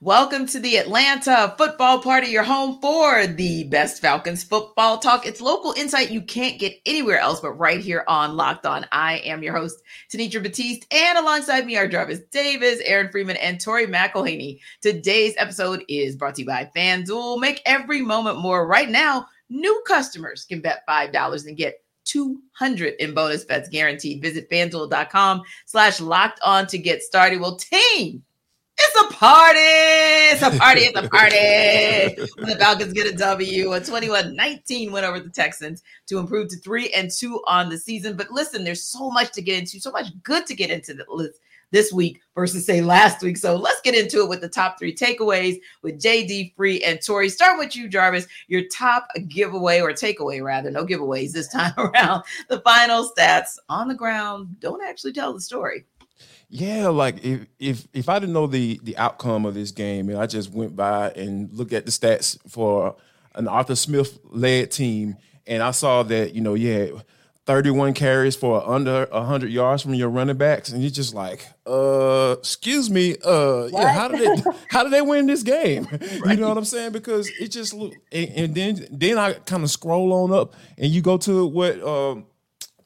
Welcome to the Atlanta Football Party, your home for the best Falcons football talk. It's local insight you can't get anywhere else but right here on Locked On. I am your host, Tenitra Batiste, and alongside me are Jarvis Davis, Aaron Freeman, and Tori McElhaney. Today's episode is brought to you by FanDuel. Make every moment more. Right now, new customers can bet $5 and get 200 in bonus bets guaranteed. Visit fanduel.com slash locked on to get started. Well, team, it's a party. It's a party. It's a party. the Falcons get a W, a 21-19 win over the Texans to improve to three and two on the season. But listen, there's so much to get into, so much good to get into this week versus say last week. So let's get into it with the top three takeaways with JD Free and Tori. Start with you, Jarvis. Your top giveaway or takeaway, rather, no giveaways this time around. The final stats on the ground don't actually tell the story. Yeah, like if if if I didn't know the the outcome of this game and I just went by and looked at the stats for an Arthur Smith led team and I saw that you know yeah 31 carries for under 100 yards from your running backs and you're just like uh excuse me uh what? yeah how did they how did they win this game right. you know what i'm saying because it just look and, and then then i kind of scroll on up and you go to what um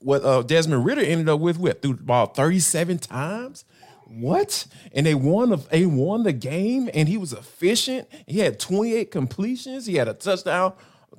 what uh, Desmond Ridder ended up with what through about 37 times. What? And they won the they won the game and he was efficient. He had 28 completions. He had a touchdown,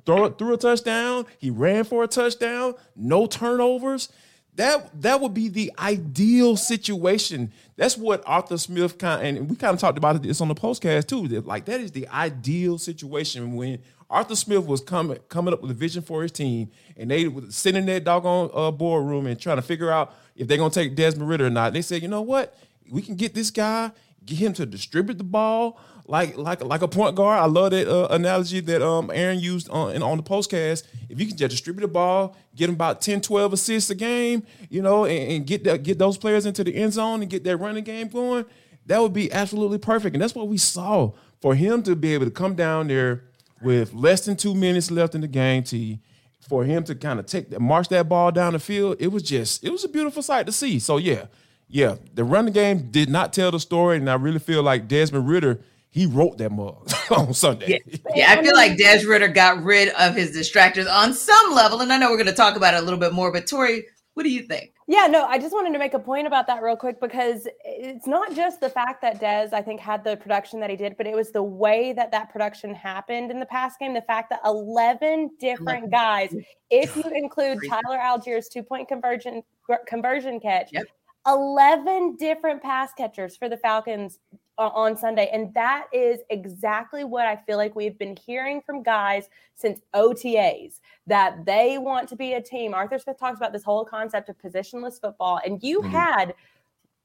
throw through a touchdown. He ran for a touchdown, no turnovers. That that would be the ideal situation. That's what Arthur Smith kind and we kind of talked about this on the postcast too. That like that is the ideal situation when Arthur Smith was coming coming up with a vision for his team, and they were sitting in that doggone uh, boardroom and trying to figure out if they're gonna take Desmond Ridder or not. They said, you know what, we can get this guy, get him to distribute the ball like like like a point guard. I love that uh, analogy that um Aaron used on on the postcast. If you can just distribute the ball, get him about 10, 12 assists a game, you know, and, and get that get those players into the end zone and get that running game going, that would be absolutely perfect. And that's what we saw for him to be able to come down there with less than two minutes left in the game, T, for him to kind of take that, march that ball down the field, it was just, it was a beautiful sight to see. So yeah, yeah, the running game did not tell the story, and I really feel like Desmond Ridder he wrote that mug on Sunday. Yeah. yeah, I feel like Des Ridder got rid of his distractors on some level, and I know we're going to talk about it a little bit more. But Tori, what do you think? Yeah, no, I just wanted to make a point about that real quick because it's not just the fact that Dez, I think, had the production that he did, but it was the way that that production happened in the past game. The fact that 11 different guys, if you include Tyler Allgeier's two point conversion conversion catch, yep. 11 different pass catchers for the Falcons on Sunday. And that is exactly what I feel like we've been hearing from guys since OTAs that they want to be a team. Arthur Smith talks about this whole concept of positionless football. And you mm-hmm. had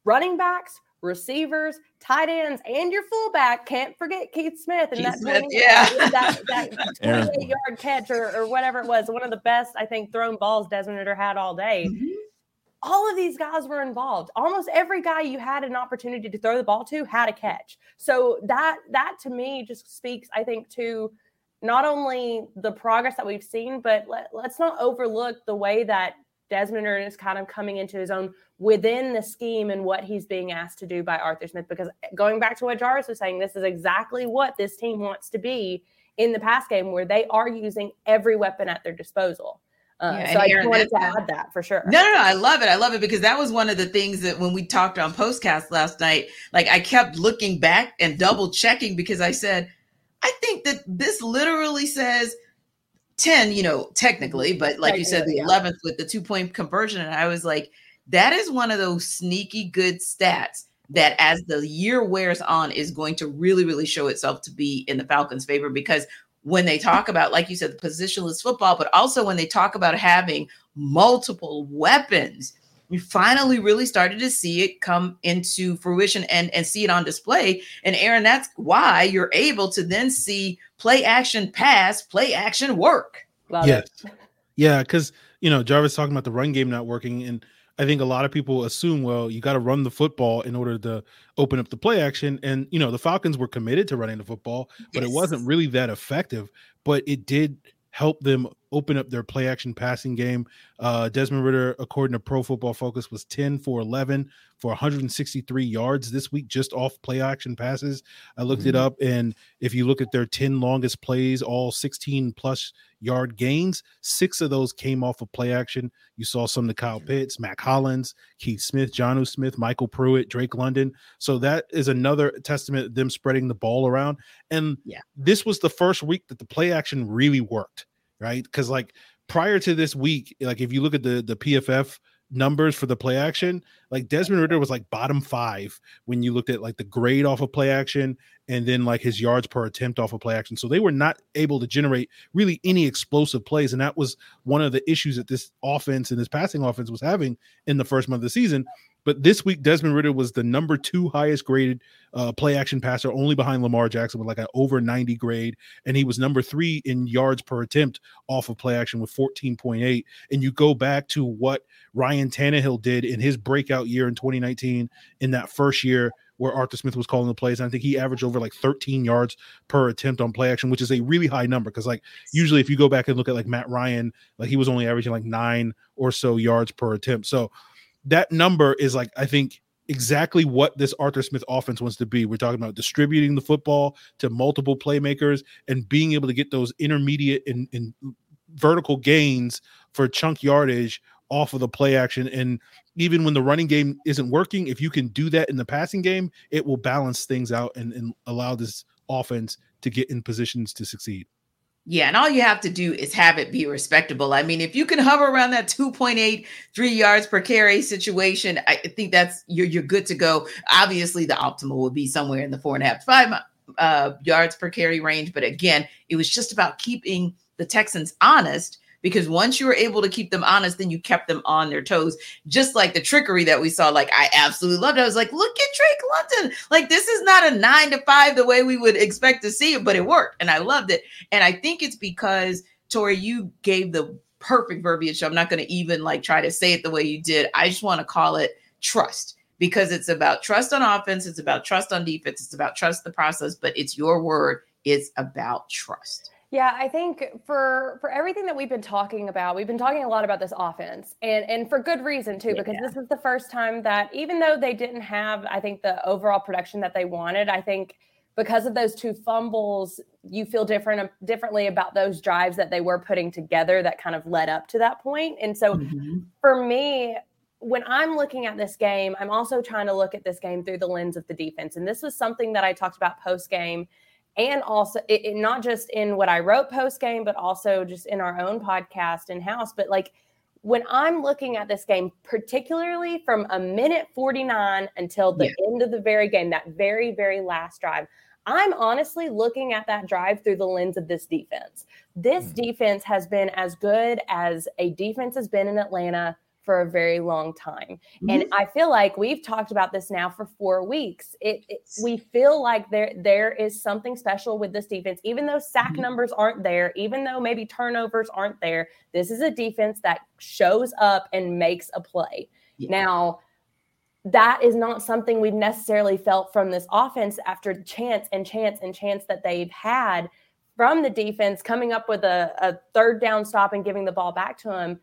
running backs, receivers, tight ends, and your fullback. Can't forget Keith Smith and Keith that, Smith, 20, yeah. that, that 28 yard catch or, or, whatever it was. One of the best, I think, thrown balls Desmond had all day. Mm-hmm all of these guys were involved. Almost every guy you had an opportunity to throw the ball to had a catch. So that that to me just speaks, I think, to not only the progress that we've seen, but let, us not overlook the way that Desmond is kind of coming into his own within the scheme and what he's being asked to do by Arthur Smith. Because going back to what Jarvis was saying, this is exactly what this team wants to be in the pass game, where they are using every weapon at their disposal. Uh, yeah, so I just wanted to add that for sure. No, no, no. I love it. I love it because that was one of the things that when we talked on Postcast last night, like I kept looking back and double checking because I said, I think that this literally says 10, you know, technically, but like you said, the yeah. 11th with the two point conversion. And I was like, that is one of those sneaky good stats that as the year wears on is going to really, really show itself to be in the Falcons' favor because when they talk about, like you said, the positionless football, but also when they talk about having multiple weapons, we finally really started to see it come into fruition and, and see it on display. And Aaron, that's why you're able to then see play action pass, play action work. Love yes. It. Yeah, because you know, Jarvis talking about the run game not working and I think a lot of people assume, well, you got to run the football in order to open up the play action. And, you know, the Falcons were committed to running the football, but yes. it wasn't really that effective. But it did help them open up their play action passing game. Uh, Desmond Ridder, according to Pro Football Focus, was 10 for 11 for 163 yards this week just off play action passes. I looked mm-hmm. it up, and if you look at their 10 longest plays, all 16 plus yard gains, six of those came off of play action. You saw some to Kyle Pitts, Mack Hollins, Keith Smith, Jonnu Smith, MyCole Pruitt, Drake London. So that is another testament of them spreading the ball around. And yeah, this was the first week that the play action really worked, right? Because like prior to this week, like if you look at the the PFF numbers for the play action, like Desmond Ridder was like bottom five when you looked at like the grade off of play action and then like his yards per attempt off of play action. So they were not able to generate really any explosive plays. And that was one of the issues that this offense and this passing offense was having in the first month of the season but this week, Desmond Ridder was the number two highest graded uh, play action passer, only behind Lamar Jackson with like an over 90 grade. And he was number three in yards per attempt off of play action with 14.8. And you go back to what Ryan Tannehill did in his breakout year in 2019, in that first year where Arthur Smith was calling the plays. And I think he averaged over like 13 yards per attempt on play action, which is a really high number. Because like usually if you go back and look at like Matt Ryan, like he was only averaging like nine or so yards per attempt. So that number is like I think exactly what this Arthur Smith offense wants to be. We're talking about distributing the football to multiple playmakers and being able to get those intermediate and, and vertical gains for chunk yardage off of the play action. And even when the running game isn't working, if you can do that in the passing game, it will balance things out and, and allow this offense to get in positions to succeed. Yeah, and all you have to do is have it be respectable. I mean, if you can hover around that 2.83 yards per carry situation, I think that's you're you're good to go. Obviously, the optimal would be somewhere in the four and a half five uh, yards per carry range. But again, it was just about keeping the Texans honest because once you were able to keep them honest, then you kept them on their toes. Just like the trickery that we saw, like I absolutely loved. It. I was like, look at Drake London. Like this is not a nine to five the way we would expect to see it, but it worked, and I loved it. And I think it's because Tori, you gave the perfect verbiage. So I'm not going to even like try to say it the way you did. I just want to call it trust because it's about trust on offense, it's about trust on defense, it's about trust the process, but it's your word. It's about trust. Yeah, I think for for everything that we've been talking about, we've been talking a lot about this offense, and and for good reason too, because yeah. this is the first time that even though they didn't have, I think the overall production that they wanted, I think because of those two fumbles, you feel different differently about those drives that they were putting together that kind of led up to that point. And so, mm-hmm. for me, when I'm looking at this game, I'm also trying to look at this game through the lens of the defense, and this was something that I talked about post game and also it, it, not just in what I wrote post game, but also just in our own podcast in house. But like when I'm looking at this game, particularly from a minute 49 until the yeah. end of the very game, that very, very last drive, I'm honestly looking at that drive through the lens of this defense. This mm-hmm. defense has been as good as a defense has been in Atlanta for a very long time. Mm-hmm. And I feel like we've talked about this now for 4 weeks. It, it, we feel like there there is something special with this defense even though sack mm-hmm. numbers aren't there, even though maybe turnovers aren't there. This is a defense that shows up and makes a play. Yeah. Now, that is not something we've necessarily felt from this offense after chance and chance and chance that they've had from the defense coming up with a, a third down stop and giving the ball back to them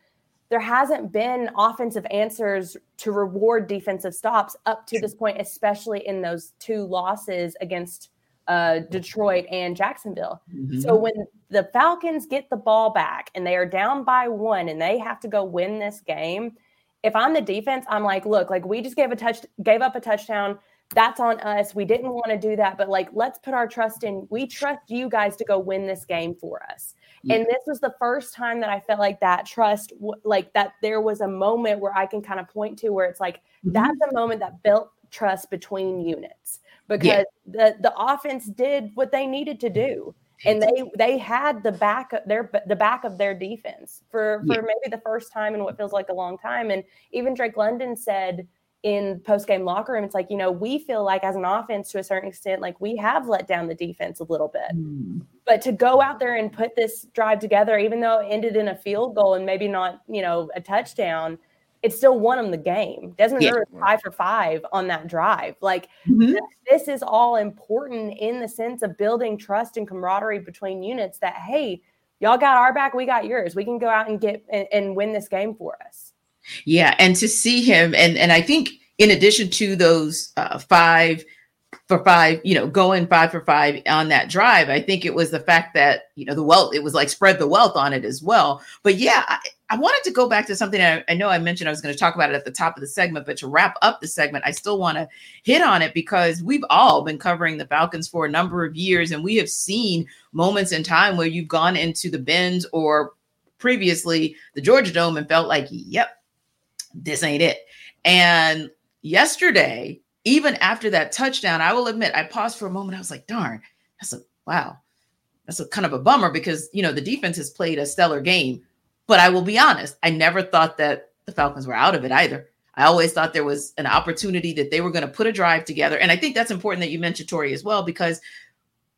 there hasn't been offensive answers to reward defensive stops up to this point, especially in those two losses against uh, Detroit and Jacksonville. Mm-hmm. So when the Falcons get the ball back and they are down by one and they have to go win this game, if I'm the defense, I'm like, look, like we just gave a touch, gave up a touchdown. That's on us. We didn't want to do that, but like, let's put our trust in. We trust you guys to go win this game for us. Yeah. And this was the first time that I felt like that trust, like that there was a moment where I can kind of point to where it's like, mm-hmm. that's a moment that built trust between units because yeah. the, the offense did what they needed to do and they they had the back of their the back of their defense for for yeah. maybe the first time in what feels like a long time and even Drake London said in post game locker room, it's like, you know, we feel like as an offense to a certain extent, like we have let down the defense a little bit. Mm. But to go out there and put this drive together, even though it ended in a field goal and maybe not, you know, a touchdown, it still won them the game. Desmond yeah. five for five on that drive. Like mm-hmm. this is all important in the sense of building trust and camaraderie between units that, hey, y'all got our back, we got yours. We can go out and get and, and win this game for us. Yeah, and to see him, and and I think in addition to those uh, five for five, you know, going five for five on that drive. I think it was the fact that, you know, the wealth, it was like spread the wealth on it as well. But yeah, I, I wanted to go back to something I, I know I mentioned I was going to talk about it at the top of the segment, but to wrap up the segment, I still want to hit on it because we've all been covering the Falcons for a number of years and we have seen moments in time where you've gone into the Benz or previously the Georgia Dome and felt like, yep, this ain't it. And yesterday, even after that touchdown, I will admit I paused for a moment. I was like, darn, that's a wow. That's a kind of a bummer because you know the defense has played a stellar game. But I will be honest, I never thought that the Falcons were out of it either. I always thought there was an opportunity that they were going to put a drive together. And I think that's important that you mentioned Tori as well, because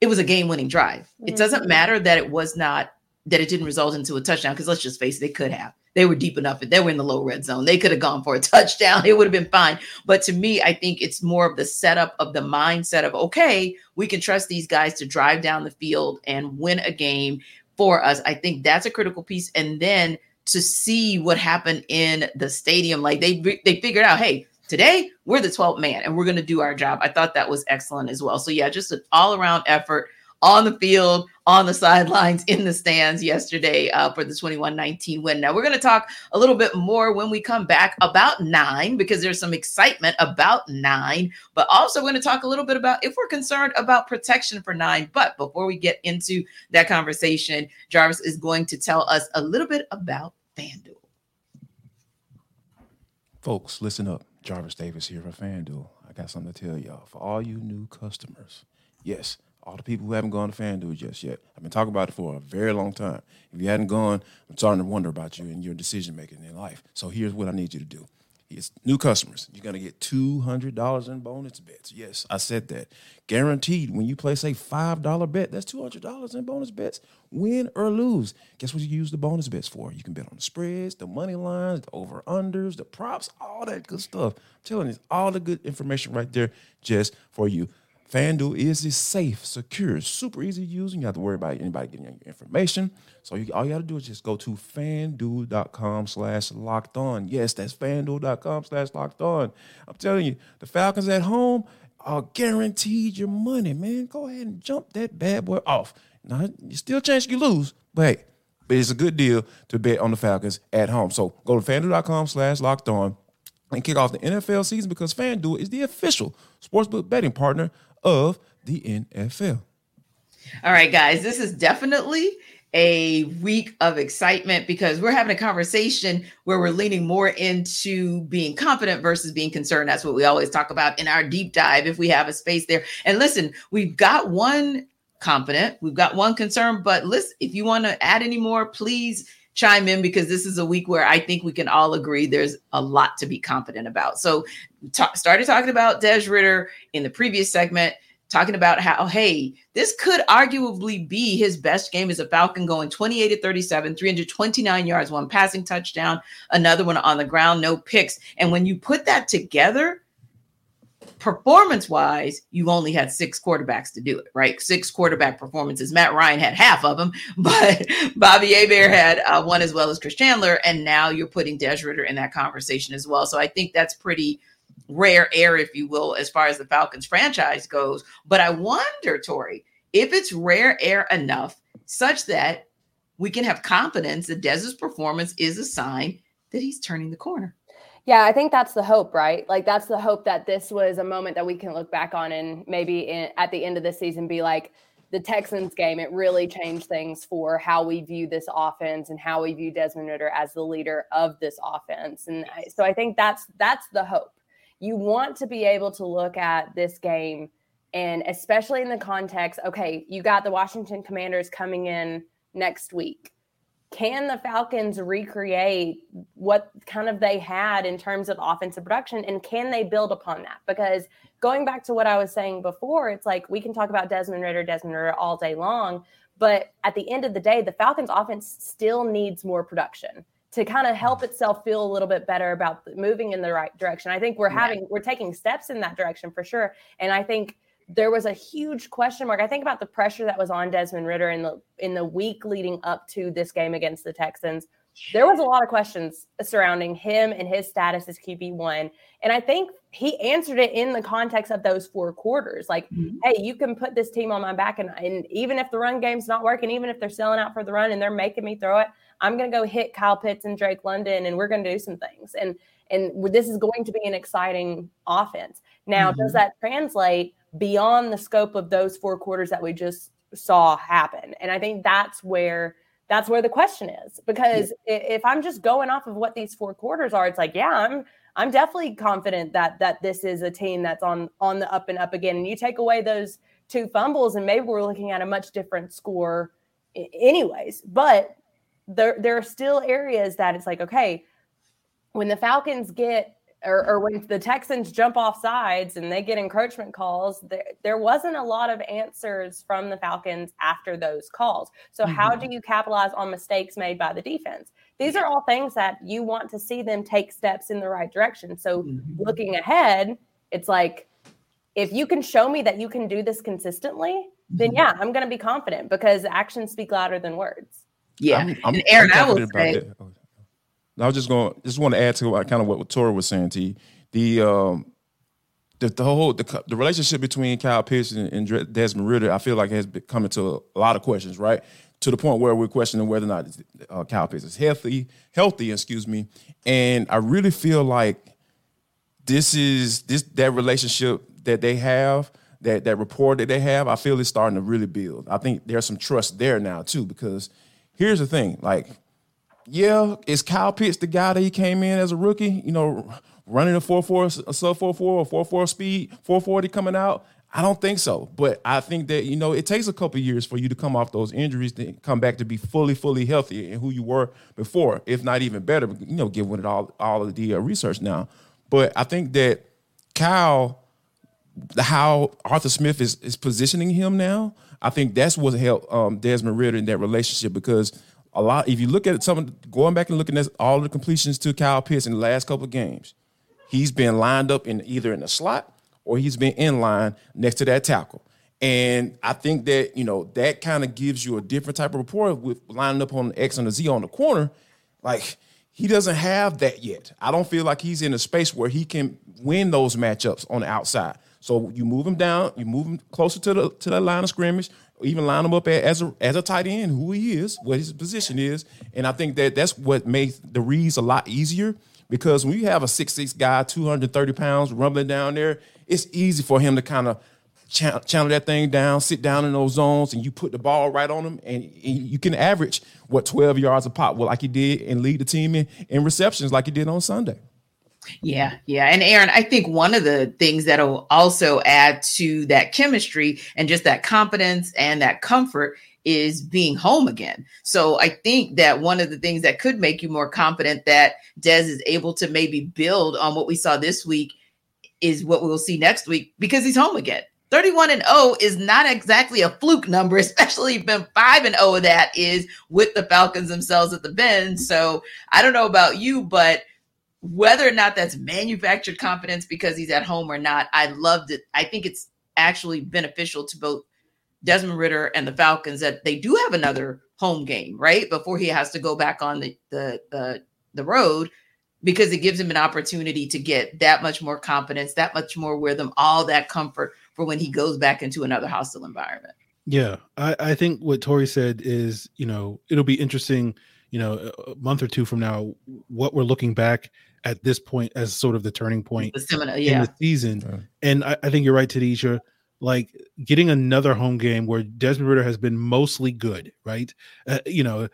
it was a game-winning drive. Mm-hmm. It doesn't matter that it was not that it didn't result into a touchdown, because let's just face it, they could have they were deep enough. They were in the low red zone. They could have gone for a touchdown. It would have been fine. But to me, I think it's more of the setup of the mindset of, okay, we can trust these guys to drive down the field and win a game for us. I think that's a critical piece. And then to see what happened in the stadium, like they they figured out, hey, today we're the 12th man and we're going to do our job. I thought that was excellent as well. So yeah, just an all around effort on the field, on the sidelines, in the stands yesterday uh, for the 21 19 win. Now, we're going to talk a little bit more when we come back about nine, because there's some excitement about nine, but also going to talk a little bit about if we're concerned about protection for nine. But before we get into that conversation, Jarvis is going to tell us a little bit about FanDuel. Folks, listen up. Jarvis Davis here for FanDuel. I got something to tell y'all. For all you new customers, yes all the people who haven't gone to FanDuel just yet. I've been talking about it for a very long time. If you hadn't gone, I'm starting to wonder about you and your decision making in life. So here's what I need you to do. It's new customers. You're gonna get two hundred dollars in bonus bets. Yes, I said that. Guaranteed. When you place a five dollar bet, that's two hundred dollars in bonus bets. Win or lose. Guess what you use the bonus bets for? You can bet on the spreads, the money lines, the over unders, the props, all that good stuff. I'm telling you, all the good information right there just for you. FanDuel is safe, secure, super easy to use. You don't have to worry about anybody getting your information. So you, all you got to do is just go to fanduel.com slash locked on. Yes, that's fanduel.com slash locked on. I'm telling you, the Falcons at home are guaranteed your money, man. Go ahead and jump that bad boy off. Now, you still chance you lose, but hey, but it's a good deal to bet on the Falcons at home. So go to fanduel.com slash locked on and kick off the NFL season because FanDuel is the official sportsbook betting partner of the NFL. All right, guys, this is definitely a week of excitement because we're having a conversation where we're leaning more into being confident versus being concerned. That's what we always talk about in our deep dive if we have a space there. And listen, we've got one confident, we've got one concern, but listen, if you want to add any more, please chime in because this is a week where I think we can all agree there's a lot to be confident about. So, ta- started talking about Des Ridder in the previous segment, talking about how, hey, this could arguably be his best game as a Falcon, going 28 to 37, 329 yards, one passing touchdown, another one on the ground, no picks. And when you put that together, performance wise, you've only had six quarterbacks to do it, right? Six quarterback performances. Matt Ryan had half of them, but Bobby Hebert had uh, one as well as Chris Chandler. And now you're putting Des Ridder in that conversation as well. So I think that's pretty rare air, if you will, as far as the Falcons franchise goes. But I wonder, Tori, if it's rare air enough such that we can have confidence that Dez's performance is a sign that he's turning the corner. Yeah, I think that's the hope, right? Like that's the hope that this was a moment that we can look back on and maybe in, at the end of the season be like the Texans game. It really changed things for how we view this offense and how we view Desmond Ridder as the leader of this offense. And I, so I think that's that's the hope. You want to be able to look at this game and especially in the context, okay, you got the Washington Commanders coming in next week can the Falcons recreate what kind of they had in terms of offensive production and can they build upon that? Because going back to what I was saying before, it's like we can talk about Desmond Ridder, Desmond Ridder all day long, but at the end of the day, the Falcons offense still needs more production to kind of help itself feel a little bit better about moving in the right direction. I think we're having we're taking steps in that direction for sure, and I think there was a huge question mark. I think about the pressure that was on Desmond Ridder in the in the week leading up to this game against the Texans. There was a lot of questions surrounding him and his status as QB one, and I think he answered it in the context of those four quarters. Like, mm-hmm. hey, you can put this team on my back, and, and even if the run game's not working, even if they're selling out for the run and they're making me throw it, I'm going to go hit Kyle Pitts and Drake London, and we're going to do some things. And and this is going to be an exciting offense. Now, mm-hmm. does that translate beyond the scope of those four quarters that we just saw happen? And I think that's where that's where the question is because yeah. if I'm just going off of what these four quarters are, it's like, yeah, I'm I'm definitely confident that that this is a team that's on on the up and up again. And you take away those two fumbles, and maybe we're looking at a much different score, anyways. But there there are still areas that it's like, okay, when the Falcons get or, or, when the Texans jump off sides and they get encroachment calls, there, there wasn't a lot of answers from the Falcons after those calls. So, mm-hmm. how do you capitalize on mistakes made by the defense? These are all things that you want to see them take steps in the right direction. So, mm-hmm. looking ahead, it's like if you can show me that you can do this consistently, then mm-hmm. yeah, I'm going to be confident because actions speak louder than words. Yeah, I'm, I'm, and Aaron, I will say. I was just going just want to add to what, kind of what Tori was saying to you. The um the, the whole the, the relationship between Kyle Pitts and, and Desmond Ridder, I feel like has been coming to a lot of questions, right? To the point where we're questioning whether or not uh, Kyle Pitts is healthy, healthy, excuse me. And I really feel like this is this that relationship that they have, that that rapport that they have. I feel is starting to really build. I think there's some trust there now too, because here's the thing, like yeah, is Kyle Pitts the guy that he came in as a rookie? You know, running a 4 4, a sub 4 4 or 4 4 speed, 440 coming out? I don't think so. But I think that, you know, it takes a couple years for you to come off those injuries to come back to be fully, fully healthy and who you were before, if not even better, you know, given it all, all of the uh, research now. But I think that Kyle, how Arthur Smith is, is positioning him now, I think that's what helped um, Desmond Ridder in that relationship because a lot. If you look at some, going back and looking at all the completions to Kyle Pitts in the last couple of games, he's been lined up in either in the slot or he's been in line next to that tackle. And I think that you know that kind of gives you a different type of rapport with lining up on the X and the Z on the corner. Like he doesn't have that yet. I don't feel like he's in a space where he can win those matchups on the outside. So you move him down, you move him closer to the to the line of scrimmage, even line him up as a as a tight end, who he is, what his position is, and I think that that's what makes the reads a lot easier because when you have a six six guy, two hundred thirty pounds, rumbling down there, it's easy for him to kind of channel that thing down, sit down in those zones, and you put the ball right on him, and, you can average what twelve yards a pop, well, like he did, and lead the team in, in receptions like he did on Sunday. Yeah, yeah. And Aaron, I think one of the things that'll also add to that chemistry and just that confidence and that comfort is being home again. So I think that one of the things that could make you more confident that Des is able to maybe build on what we saw this week is what we'll see next week because he's home again. 31 and 0 is not exactly a fluke number, especially when 5 and 0 of that is with the Falcons themselves at the Benz. So I don't know about you, but whether or not that's manufactured confidence because he's at home or not, I loved it. I think it's actually beneficial to both Desmond Ridder and the Falcons that they do have another home game, right? Before he has to go back on the the the, the road because it gives him an opportunity to get that much more confidence, that much more rhythm, all that comfort for when he goes back into another hostile environment. Yeah, I, I think what Tori said is, you know, it'll be interesting, you know, a month or two from now, what we're looking back at this point as sort of the turning point the seminar, yeah. in the season. Yeah. And I, I, think you're right, Tanisha. Like getting another home game where Desmond Ridder has been mostly good, right? Uh, you know,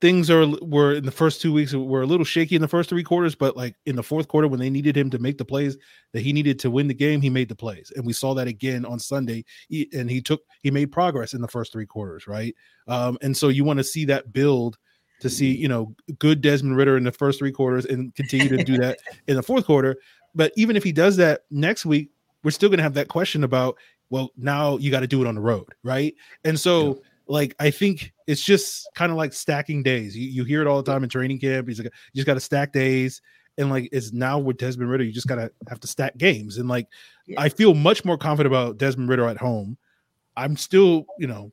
things are were in the first two weeks were a little shaky in the first three quarters, but like in the fourth quarter when they needed him to make the plays that he needed to win the game, he made the plays, and we saw that again on Sunday. He, and he took he made progress in the first three quarters, right? Um, and so you want to see that build to see, you know, good Desmond Ridder in the first three quarters and continue to do that in the fourth quarter. But even if he does that next week, we're still going to have that question about, well, now you got to do it on the road, right? And so, yeah. like, I think it's just kind of like stacking days. You, you hear it all the time in training camp. He's like, you just got to stack days. And like it's now with Desmond Ridder, you just gotta have to stack games. And like yeah. I feel much more confident about Desmond Ridder at home. I'm still, you know,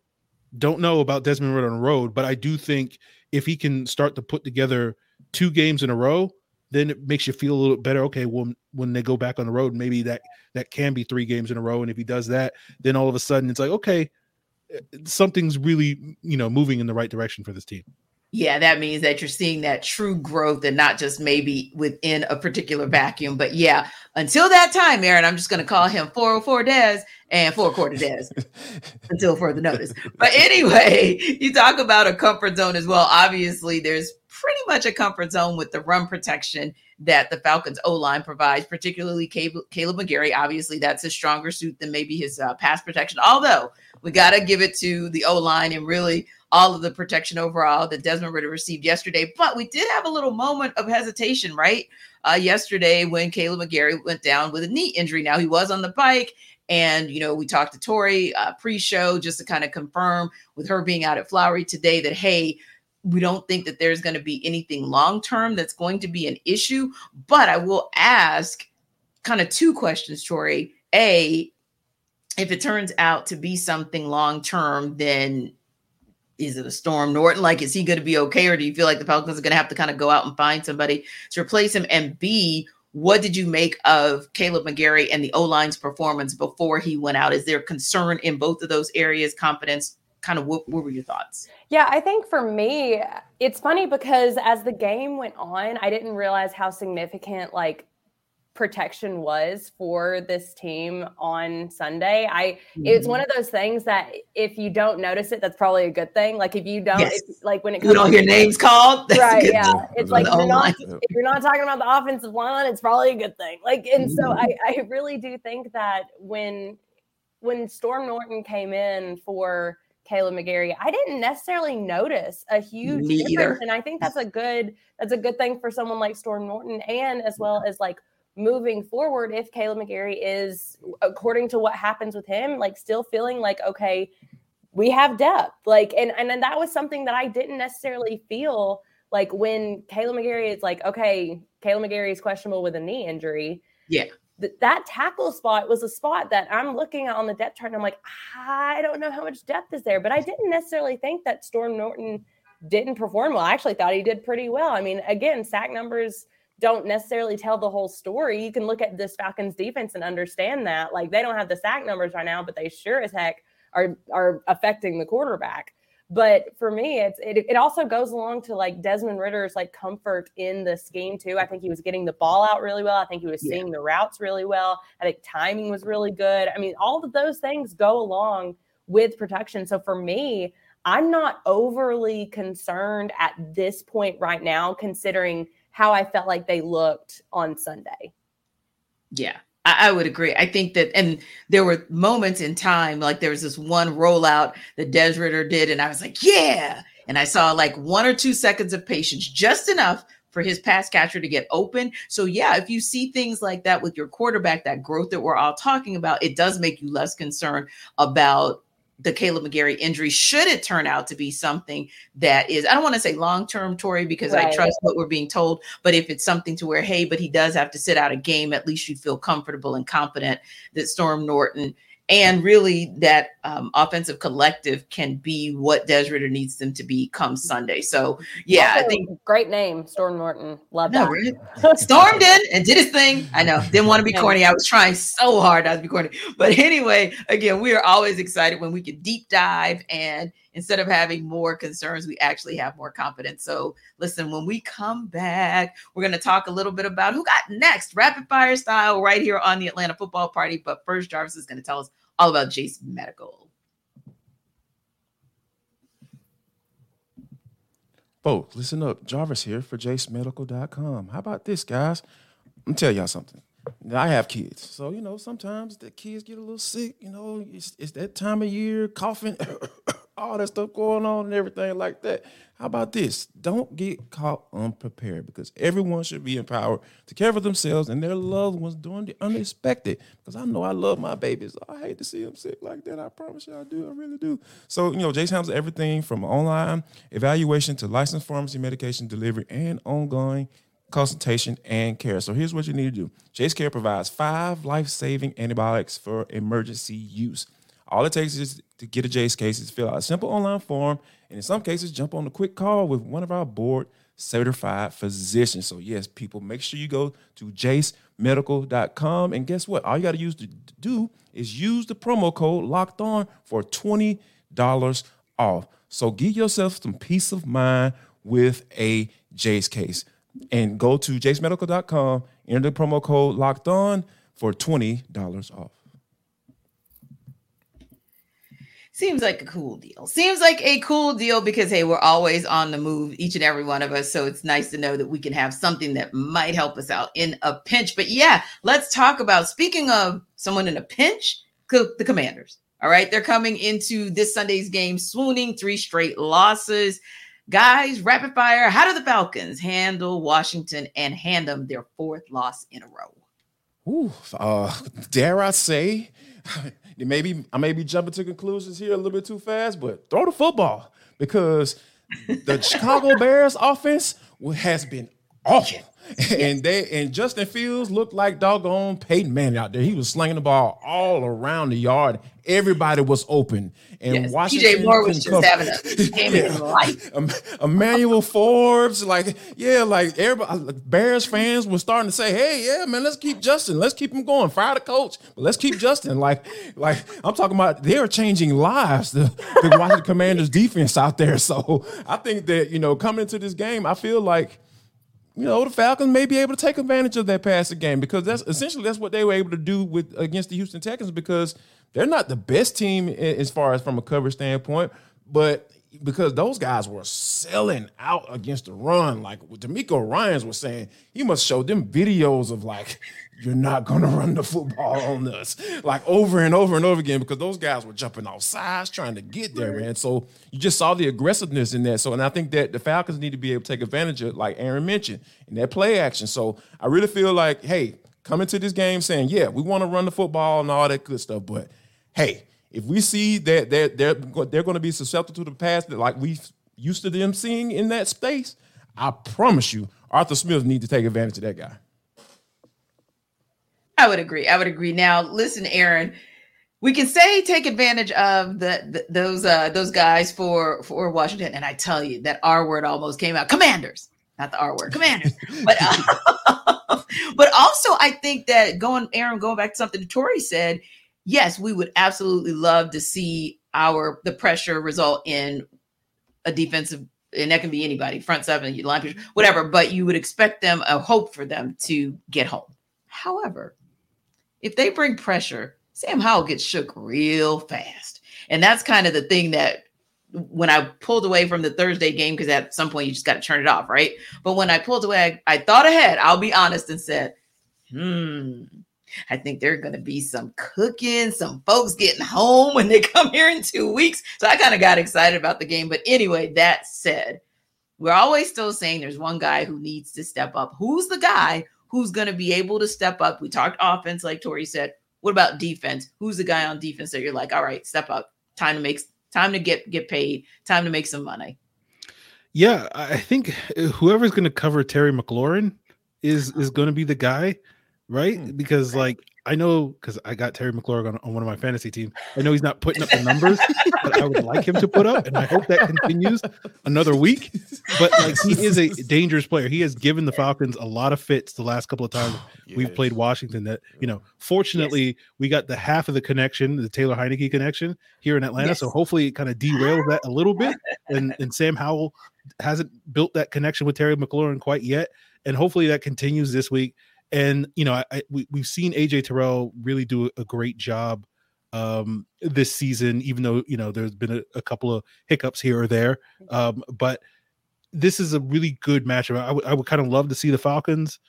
don't know about Desmond Ridder on the road, but I do think if he can start to put together two games in a row, then it makes you feel a little better. Okay, well, when they go back on the road, maybe that that can be three games in a row. And if he does that, then all of a sudden it's like, okay, eh, something's really you know moving in the right direction for this team. Yeah, that means that you're seeing that true growth and not just maybe within a particular vacuum. But yeah, until that time, Aaron, I'm just going to call him 404 Des and four quarter Des until further notice. But anyway, you talk about a comfort zone as well. Obviously, there's pretty much a comfort zone with the run protection that the Falcons O line provides, particularly Kaleb, McGary. Obviously, that's a stronger suit than maybe his uh, pass protection. Although we got to give it to the O line and really all of the protection overall that Desmond Ridder received yesterday. But we did have a little moment of hesitation, right? Uh, yesterday when Kaleb McGary went down with a knee injury. Now he was on the bike. And, you know, we talked to Tori uh, pre show just to kind of confirm with her being out at Flowery today that, hey, we don't think that there's going to be anything long term that's going to be an issue. But I will ask kind of two questions, Tori. A, if it turns out to be something long term, then is it a Storm Norton? Like, is he going to be okay? Or do you feel like the Falcons are going to have to kind of go out and find somebody to replace him? And B, what did you make of Kaleb McGary and the O line's performance before he went out? Is there concern in both of those areas? Confidence? Kind of what, what were your thoughts? Yeah, I think for me, it's funny because as the game went on, I didn't realize how significant like protection was for this team on Sunday. I mm-hmm. it's one of those things that if you don't notice it, that's probably a good thing. Like if you don't, yes. like when it comes, you don't hear names called, right? Yeah, thing. it's like you're not, if you're not talking about the offensive line, it's probably a good thing. Like, and mm-hmm. so I I really do think that when when Storm Norton came in for Kaleb McGary, I didn't necessarily notice a huge Me difference, either. and I think that's a good that's a good thing for someone like Storm Norton, and as well as like moving forward if Kaleb McGary is, according to what happens with him, like still feeling like, okay, we have depth. Like, and, and, and that was something that I didn't necessarily feel like when Kaleb McGary is like, okay, Kaleb McGary is questionable with a knee injury. Yeah. Th- that tackle spot was a spot that I'm looking at on the depth chart and I'm like, I don't know how much depth is there, but I didn't necessarily think that Storm Norton didn't perform well. I actually thought he did pretty well. I mean, again, sack numbers don't necessarily tell the whole story. You can look at this Falcons defense and understand that. Like they don't have the sack numbers right now, but they sure as heck are are affecting the quarterback. But for me, it's it, it also goes along to like Desmond Ridder's like comfort in the scheme too. I think he was getting the ball out really well. I think he was seeing yeah. the routes really well. I think timing was really good. I mean, all of those things go along with protection. So for me, I'm not overly concerned at this point right now, considering how I felt like they looked on Sunday. Yeah, I, I, would agree. I think that, and there were moments in time, like there was this one rollout that Des Ridder did, and I was like, yeah. And I saw like one or two seconds of patience, just enough for his pass catcher to get open. So, yeah, if you see things like that with your quarterback, that growth that we're all talking about, it does make you less concerned about the Kaleb McGary injury, should it turn out to be something that is, I don't want to say long term, Tori, because right. I trust what we're being told, but if it's something to where, hey, but he does have to sit out a game, at least you feel comfortable and confident that Storm Norton and really that um, offensive collective can be what Des Ridder needs them to be come Sunday. So yeah, also, I think great name, Storm Norton. Love no, that. Really? Stormed in and did his thing. I know, didn't want to be corny. I was trying so hard not to be corny. But anyway, again, we are always excited when we can deep dive and instead of having more concerns, we actually have more confidence. So, listen, when we come back, we're going to talk a little bit about who got next, rapid fire style, right here on the Atlanta Football Party. But first, Jarvis is going to tell us all about Jase Medical. Folks, listen up. Jarvis here for jasemedical.com. How about this, guys? Me tell y'all something. I have kids, so you know sometimes the kids get a little sick. You know, it's, it's that time of year, coughing, all that stuff going on, and everything like that. How about this? Don't get caught unprepared because everyone should be empowered to care for themselves and their loved ones during the unexpected. Because I know I love my babies. I hate to see them sick like that. I promise you I do. I really do. So, you know, Jase handles everything from online evaluation to licensed pharmacy medication delivery and ongoing consultation, and care. So here's what you need to do. Jase Care provides five life-saving antibiotics for emergency use. All it takes is to get a Jase case is fill out a simple online form, and in some cases, jump on a quick call with one of our board certified physicians. So yes, people, make sure you go to jasemedical.com, and guess what? All you got to use to do is use the promo code locked on for twenty dollars off. So give yourself some peace of mind with a Jase case and go to jasemedical.com, enter the promo code locked on for $20 off. Seems like a cool deal. Seems like a cool deal because hey, we're always on the move, each and every one of us. So it's nice to know that we can have something that might help us out in a pinch. But yeah, let's talk about speaking of someone in a pinch, the commanders. All right, they're coming into this Sunday's game swooning, three straight losses. Guys, rapid fire. How do the Falcons handle Washington and hand them their fourth loss in a row? Ooh, uh, dare I say, maybe I may be jumping to conclusions here a little bit too fast, but throw the football because the Chicago Bears offense has been awful. And they and Justin Fields looked like doggone Peyton Manning out there. He was slinging the ball all around the yard. Everybody was open. And yes, Washington DJ Moore was just come, having a game yeah. life. Emmanuel Forbes, like, yeah, like everybody uh, Bears fans were starting to say, hey, yeah, man, let's keep Justin. Let's keep him going. Fire the coach, but let's keep Justin. Like, like I'm talking about they're changing lives, the, the Washington Commanders defense out there. So I think that, you know, coming into this game, I feel like you know, the Falcons may be able to take advantage of that passing game because that's essentially that's what they were able to do with against the Houston Texans because they're not the best team as far as from a coverage standpoint, but because those guys were selling out against the run, like DeMeco Ryans was saying, he must show them videos of like you're not going to run the football on us like over and over and over again because those guys were jumping off sides trying to get there, man. So you just saw the aggressiveness in that. So, and I think that the Falcons need to be able to take advantage of, like Aaron mentioned, in that play action. So I really feel like, hey, coming to this game saying, yeah, we want to run the football and all that good stuff, but hey, if we see that they're they're, they're going to be susceptible to the past that like we used to them seeing in that space, I promise you, Arthur Smith needs to take advantage of that guy. I would agree. I would agree. Now, listen, Aaron, we can say take advantage of the, the those uh those guys for for Washington, and I tell you that R word almost came out. Commanders, not the R word, commanders. but uh, but also, I think that going Aaron going back to something Tori said. Yes, we would absolutely love to see our the pressure result in a defensive and that can be anybody, front seven, line, whatever. But you would expect them, a hope for them to get home. However, if they bring pressure, Sam Howell gets shook real fast. And that's kind of the thing that when I pulled away from the Thursday game, because at some point you just got to turn it off, right? But when I pulled away, I, I thought ahead, I'll be honest, and said, hmm, I think there are going to be some cooking, some folks getting home when they come here in two weeks. So I kind of got excited about the game. But anyway, that said, we're always still saying there's one guy who needs to step up. Who's the guy who's going to be able to step up. We talked offense, like Tori said. What about defense? Who's the guy on defense that you're like, all right, step up, time to make, time to get get paid, time to make some money. Yeah, I think eh, whoever's going to cover Terry McLaurin is is going to be the guy, right? Hmm. Because like I know because I got Terry McLaurin on, on, one of my fantasy teams. I know he's not putting up the numbers that I would like him to put up, and I hope that continues another week. But like he is a dangerous player. He has given the Falcons a lot of fits the last couple of times yes. we've played Washington. That you know, fortunately, yes. we got the half of the connection, the Taylor Heinicke connection here in Atlanta. Yes. So hopefully, it kind of derails that a little bit. And and Sam Howell hasn't built that connection with Terry McLaurin quite yet, and hopefully that continues this week and you know, I, we, we've seen AJ Terrell really do a great job um, this season, even though you know there's been a, a couple of hiccups here or there. Um, but this is a really good matchup. I, w- I would kind of love to see the Falcons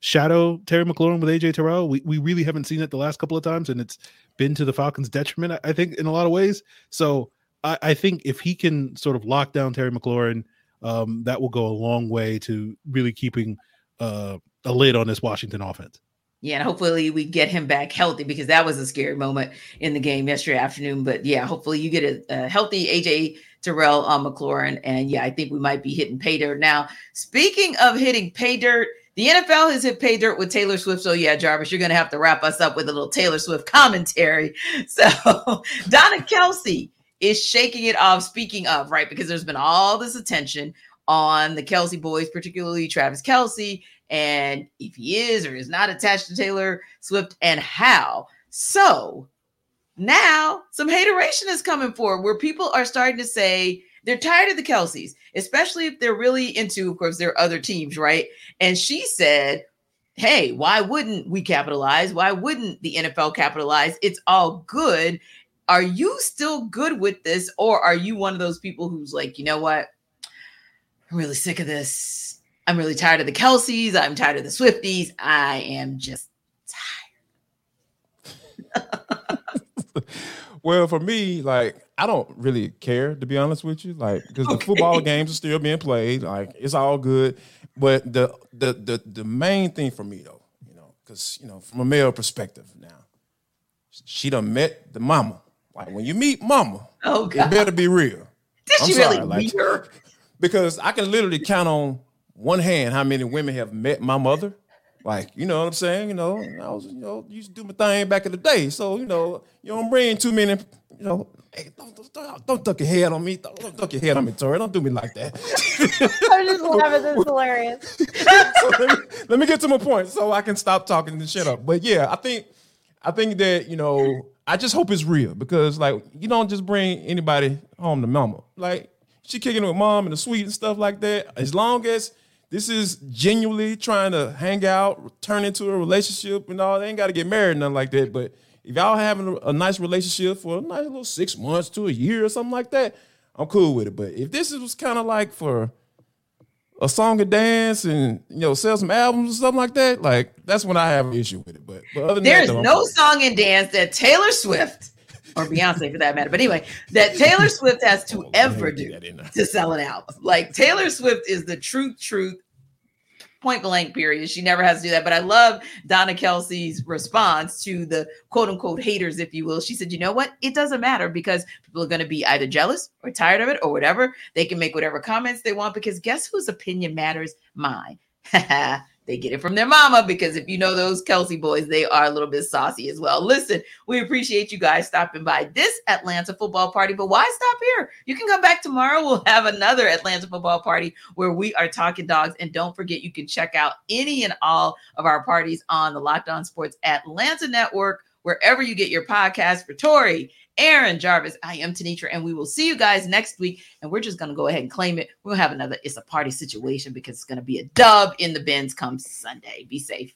shadow Terry McLaurin with AJ Terrell. We we really haven't seen it the last couple of times, and it's been to the Falcons' detriment, I, I think, in a lot of ways. So I, I, think if he can sort of lock down Terry McLaurin, um, that will go a long way to really keeping uh, a lid on this Washington offense. Yeah, and hopefully we get him back healthy because that was a scary moment in the game yesterday afternoon. But yeah, hopefully you get a, a healthy AJ Terrell um, McLaurin, and yeah, I think we might be hitting pay dirt now. Speaking of hitting pay dirt, The NFL has hit pay dirt with Taylor Swift. So, yeah, Jarvis, you're going to have to wrap us up with a little Taylor Swift commentary. So, Donna Kelce is shaking it off. Speaking of, right, because there's been all this attention on the Kelce boys, particularly Travis Kelce, and if he is or is not attached to Taylor Swift and how. So, now some hateration is coming forward where people are starting to say they're tired of the Kelces, especially if they're really into, of course, their other teams, right? And she said, Hey, why wouldn't we capitalize? Why wouldn't the NFL capitalize? It's all good. Are you still good with this? Or are you one of those people who's like, you know what? I'm really sick of this. I'm really tired of the Kelces. I'm tired of the Swifties. I am just tired. well, for me, like I don't really care to be honest with you, like because okay. the football games are still being played. Like it's all good, but the the the the main thing for me though, you know, because you know from a male perspective now, she done met the mama. Like when you meet mama, oh god, it better be real. Did I'm she sorry, really like, meet her? Because I can literally count on one hand how many women have met my mother like, you know what I'm saying? You know, I was, you know, used to do my thing back in the day. So, you know, you don't bring too many, you know, hey, don't, don't, don't duck your head on me. Don't, don't duck your head on me, Tori. Don't do me like that. I'm just laughing. This is hilarious. so let, me, let me get to my point so I can stop talking this shit up. But yeah, I think, I think that, you know, I just hope it's real because, like, you don't just bring anybody home to mama. Like, she kicking with mom and the sweet and stuff like that. As long as this is genuinely trying to hang out, turn into a relationship and all. They ain't got to get married, nothing like that. But if y'all having a, a, nice relationship for a nice little six months to a year or something like that, I'm cool with it. But if this was kind of like for a song and dance and you know sell some albums or something like that, like that's when I have an issue with it. But, but there's that, no song and dance that Taylor Swift or Beyonce for that matter. But anyway, that Taylor Swift has to oh, ever do to sell an album. Like Taylor Swift is the truth, truth, point blank period. She never has to do that. But I love Donna Kelce's response to the quote unquote haters, if you will. She said, you know what? It doesn't matter because people are going to be either jealous or tired of it or whatever. They can make whatever comments they want because guess whose opinion matters? Mine. they get it from their mama because if you know those Kelce boys, they are a little bit saucy as well. Listen, we appreciate you guys stopping by this Atlanta football party, but why stop here? You can come back tomorrow. We'll have another Atlanta football party where we are talking dogs. And don't forget, you can check out any and all of our parties on the Locked On Sports Atlanta Network, wherever you get your podcast for Tori Aaron Jarvis. I am Tenitra, and we will see you guys next week. And we're just going to go ahead and claim it. We'll have another It's a Party situation because it's going to be a dub in the Benz come Sunday. Be safe.